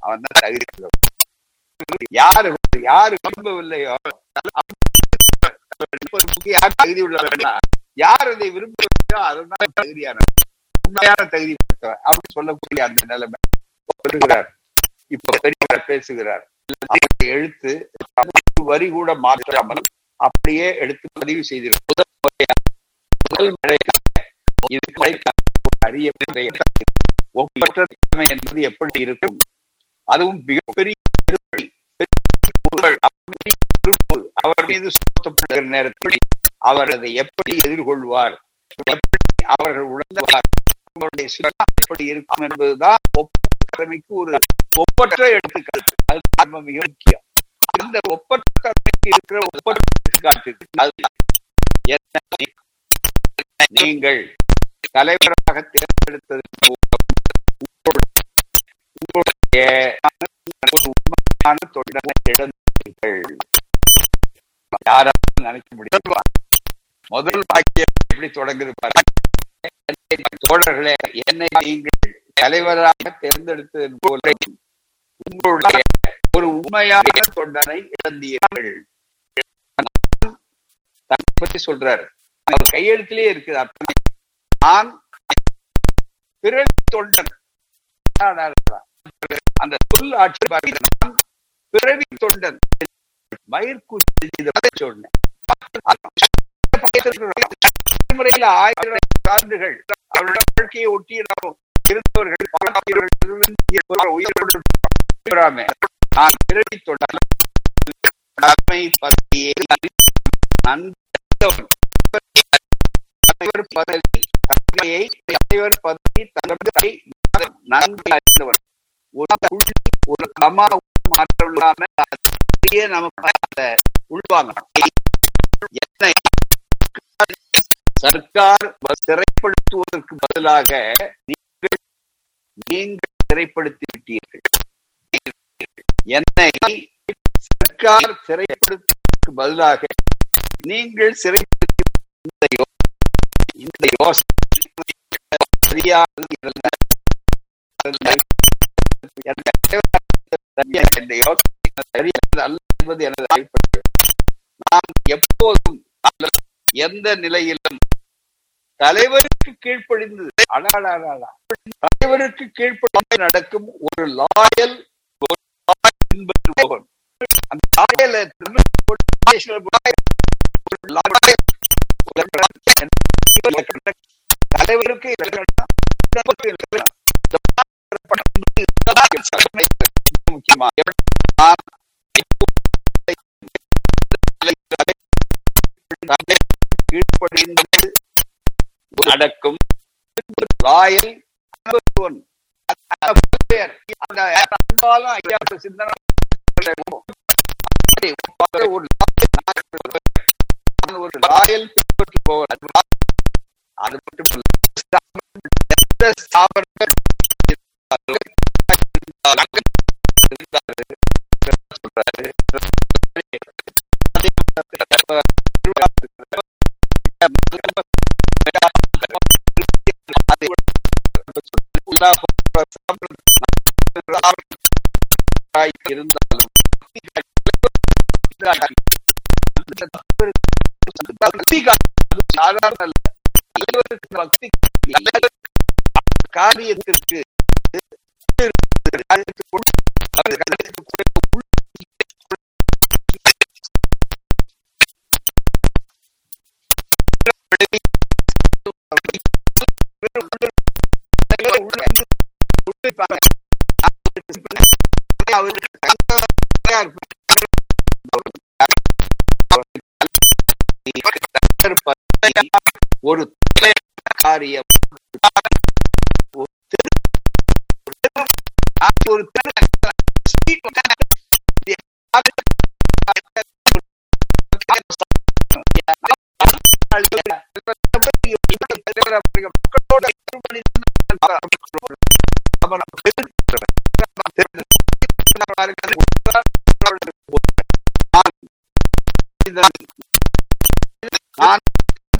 அவன் தான் தகுதி யாரு யாரு விரும்பவில்லையோ யார் தகுதி உள்ளவர்களா? யார் அதை விரும்புகிறோ அதுதான் தகுதியான உண்மையான தகுதி அப்படி சொல்லக்கூடிய அந்த நிலைமை வருகிறார் இப்ப பெரியவர் பேசுகிறார் எழுத்து வரி கூட மாற்றாமல் அப்படியே எடுத்து பதிவு செய்திருக்கும் அரிய ஒப்பற்ற தன்மை என்பது எப்படி இருக்கும் அதுவும் மிகப்பெரிய அவர் மீது சுமத்தப்படுகிற நேரத்தில் அவர் அதை எப்படி எதிர்கொள்வார்? எப்படி அவர்கள் உணர்ந்தவார்? அவருடைய சுயம் எப்படி இருக்கும் என்பதுதான் ஒப்பற்ற தலைமைக்கு ஒரு ஒப்பற்ற எடுத்துக்காட்டு. அது மிக முக்கியம். அந்த ஒப்பற்ற தலைமைக்கு இருக்கிற ஒப்பற்ற எடுத்துக்காட்டு நீங்கள் தலைவராக தேர்ந்தெடுத்ததன் மூலம் உங்களுடைய உண்மையான தொண்டனை இழந்தீர்கள். யாராவது நினைக்க முடியும். முதல் வாக்கியம் எப்படி தொடங்குது தோழர்களே என்னை நீங்கள் தலைவராக தேர்ந்தெடுத்ததன் போல உங்களுடைய ஒரு உண்மையான தொண்டனை இழந்தீர்கள். தன்னை பத்தி சொல்றாரு. அவர் கையெழுத்திலே இருக்குது அத்தனை. நான் பிறவி தொண்டன். அந்த சொல் ஆட்சி பாருங்க. பிறவி தொண்டன். மயிர்கூச்சி சொன்னேன் முறையில் ஆயிரம் சான்றுகள் அவருடைய வாழ்க்கையை ஒட்டி நாம் இருந்தவர்கள் உயிரோடு நான் பிறவி பதவியை நன்கு தலைவர் பதவி தலைவர் பதவி அறிந்தவர் ஒரு கமா மாற்றம் இல்லாமல் அப்படியே நம்ம உள்வாங்க சர்க்கார் சிறைப்படுத்துவதற்கு பதிலாக நீங்கள் நீங்கள் சிறைப்படுத்தி விட்டீர்கள். என்னை சர்க்கார் சிறைப்படுத்துவதற்கு பதிலாக நீங்கள் சிறைப்படுத்தி இந்த இந்த யோசனை சரியாக இருந்த யோசனை என்பது எனது அடிப்படை நாம் எப்போதும் எந்த நிலையிலும் தலைவருக்கு கீழ்ப்படிந்து தலைவருக்கு கீழ்ப்படிந்து நடக்கும் ஒரு லாயல் தலைவருக்கு இலக்கணம், நடக்கும். அந்த அன்பாலும் ஒரு ராயல் அது மட்டும் இருந்தாலும் சாதாரண அல்ல. தலைவருக்கு பக்தி நல்ல காரியத்திற்கு ஒரு காரியம். ஒரு மக்களோட ஒரு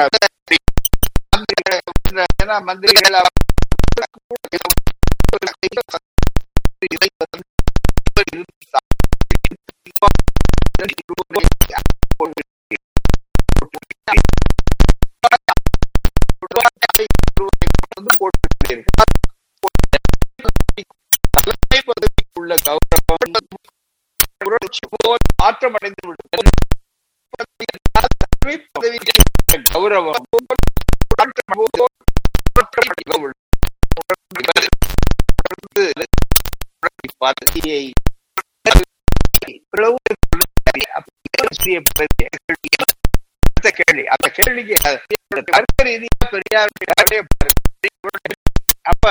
இருக்கு. மந்திரிகள் ஏன்னா கௌரவம் மாற்றமடைந்து விடும் எப்படி ஏற்கலாம் அப்ப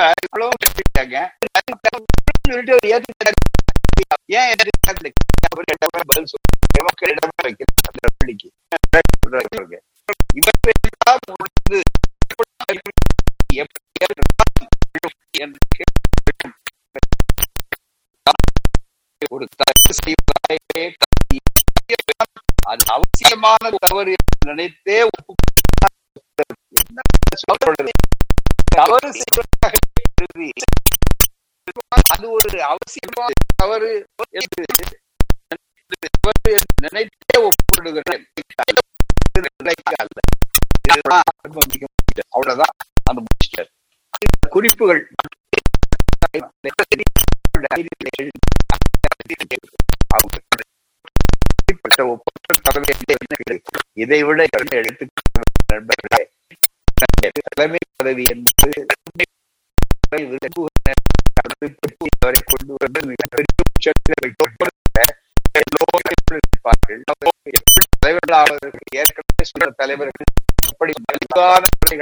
ஒரு தவறு செய்வதாலே அது அவசியமான தவறு நினைத்தே ஒப்புக்கொண்டார். தவறு செய்வதாக கருதி அது ஒரு அவசியமான தவறு தவறு நினைத்தே ஒப்பிடுகிறேன் அவ்வளவுதான் அந்த குறிப்புகள் அப்படிப்பட்ட இதை விட எடுத்து தலைமை பதவி என்பது அவரை கொண்டு வந்து மிகப்பெரிய ஏற்கனவே சொன்ன தலைவர்கள் எப்படி தலைவர்களானார்கள்.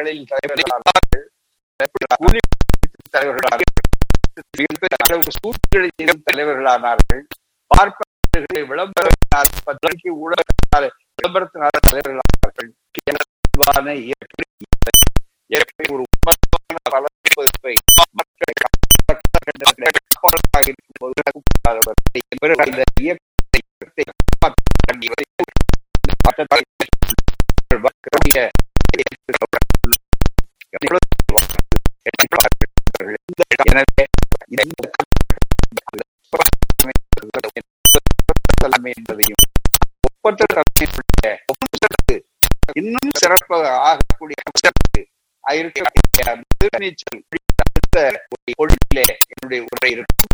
தலைவர்களானார்கள். பார்ப்பவர்களை விளம்பரத்தினால் பத்திரிகை ஊடகத்தினால் விளம்பரத்தினால் தலைவர்களானார்கள். இயற்கை பிறகு அந்த இயக்கத்தை எனவே என்பதையும் ஒப்பற்ற தலைமையுடைய இன்னும் சிறப்பாக ஆகக்கூடிய அடுத்த ஒரு என்னுடைய உரை இருக்கும்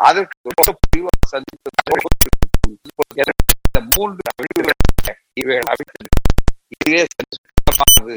அதற்கு ரொம்ப புரிவாக சந்தித்து மூன்று இவைகள் இதுவே சுத்தமானது